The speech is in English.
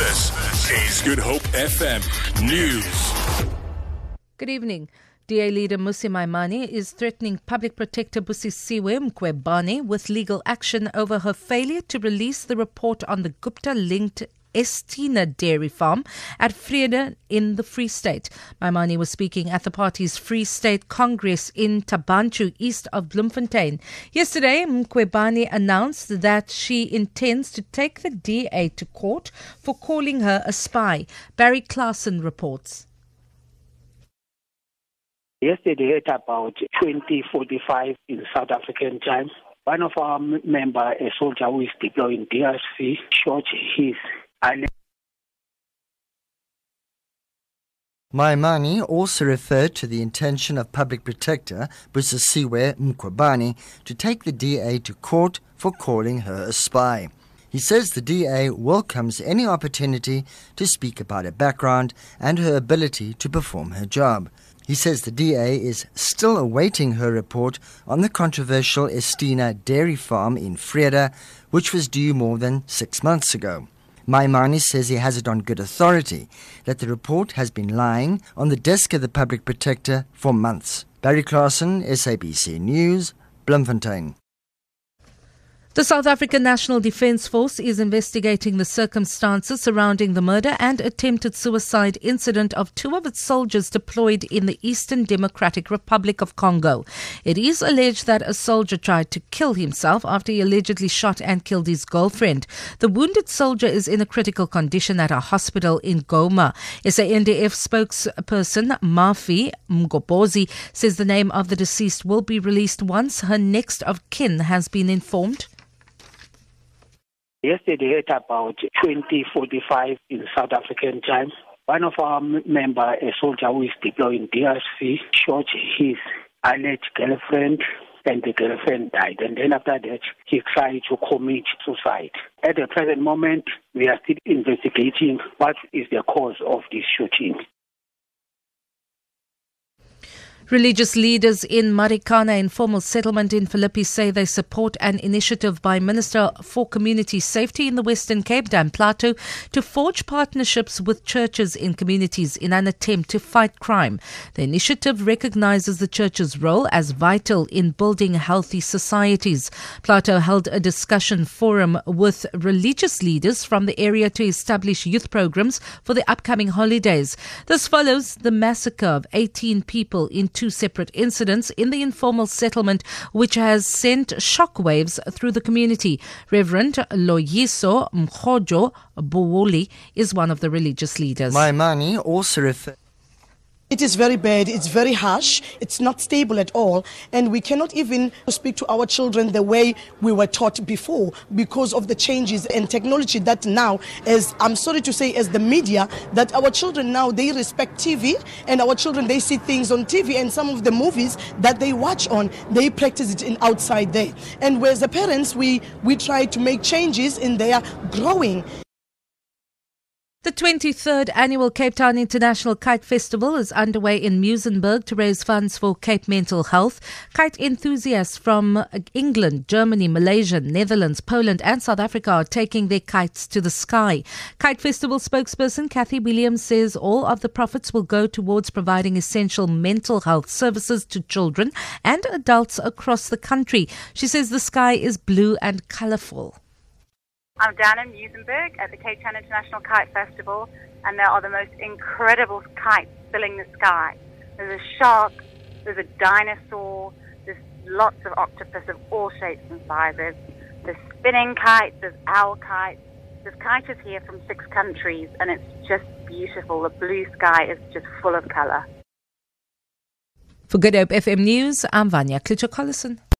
This is Good Hope FM News. Good evening. DA leader Mmusi Maimane is threatening Public Protector Busi Busisiwe Mkhwebane with legal action over her failure to release the report on the Gupta-linked Estina dairy farm at Vrede in the Free State. Maimane was speaking at the party's Free State Congress in Thaba Nchu, east of Bloemfontein. Yesterday, Mkhwebane announced that she intends to take the DA to court for calling her a spy. Barry Clarson reports. Yesterday at about 2045 in South African time, one of our member, a soldier who is deployed in DRC, shot his Maimane also referred to the intention of Public Protector Busisiwe Mkhwebane to take the DA to court for calling her a spy. He says the DA welcomes any opportunity to speak about her background and her ability to perform her job. He says the DA is still awaiting her report on the controversial Estina dairy farm in Vrede, which was due more than six months ago. Maimane says he has it on good authority that the report has been lying on the desk of the public protector for months. Barry Clarson, SABC News, Bloemfontein. The South African National Defence Force is investigating the circumstances surrounding the murder and attempted suicide incident of two of its soldiers deployed in the Eastern Democratic Republic of Congo. It is alleged that a soldier tried to kill himself after he allegedly shot and killed his girlfriend. The wounded soldier is in a critical condition at a hospital in Goma. SANDF spokesperson Mafi Mgobozi says the name of the deceased will be released once her next of kin has been informed. Yesterday at about 2045 in South African time, one of our member, a soldier who is deployed in DRC, shot his alleged girlfriend and the girlfriend died. And then after that, he tried to commit suicide. At the present moment, we are still investigating what is the cause of this shooting. Religious leaders in Marikana informal settlement in Philippi say they support an initiative by Minister for Community Safety in the Western Cape, Dan Plato, to forge partnerships with churches in communities in an attempt to fight crime. The initiative recognizes the church's role as vital in building healthy societies. Plato held a discussion forum with religious leaders from the area to establish youth programs for the upcoming holidays. This follows the massacre of 18 people in two separate incidents in the informal settlement, which has sent shockwaves through the community. Reverend Loyiso Mkhojo Buwuli is one of the religious leaders. Maimane also referred it is very bad, it's very harsh, it's not stable at all, and we cannot even speak to our children the way we were taught before because of the changes and technology that now, as I'm sorry to say, as the media, that our children now they respect TV and our children they see things on TV and some of the movies that they watch on, they practice it in outside there. And as the parents, we, we try to make changes in their growing. The 23rd annual Cape Town International Kite Festival is underway in Muizenberg to raise funds for Cape mental health. Kite enthusiasts from England, Germany, Malaysia, Netherlands, Poland, and South Africa are taking their kites to the sky. Kite Festival spokesperson Kathy Williams says all of the profits will go towards providing essential mental health services to children and adults across the country. She says the sky is blue and colorful. I'm down in Muizenberg at the Cape Town International Kite Festival, and there are the most incredible kites filling the sky. There's a shark, there's a dinosaur, there's lots of octopus of all shapes and sizes. There's spinning kites, there's owl kites. There's kites here from six countries, and it's just beautiful. The blue sky is just full of colour. For Good Hope FM News, I'm Vanya Klitschko-Collison.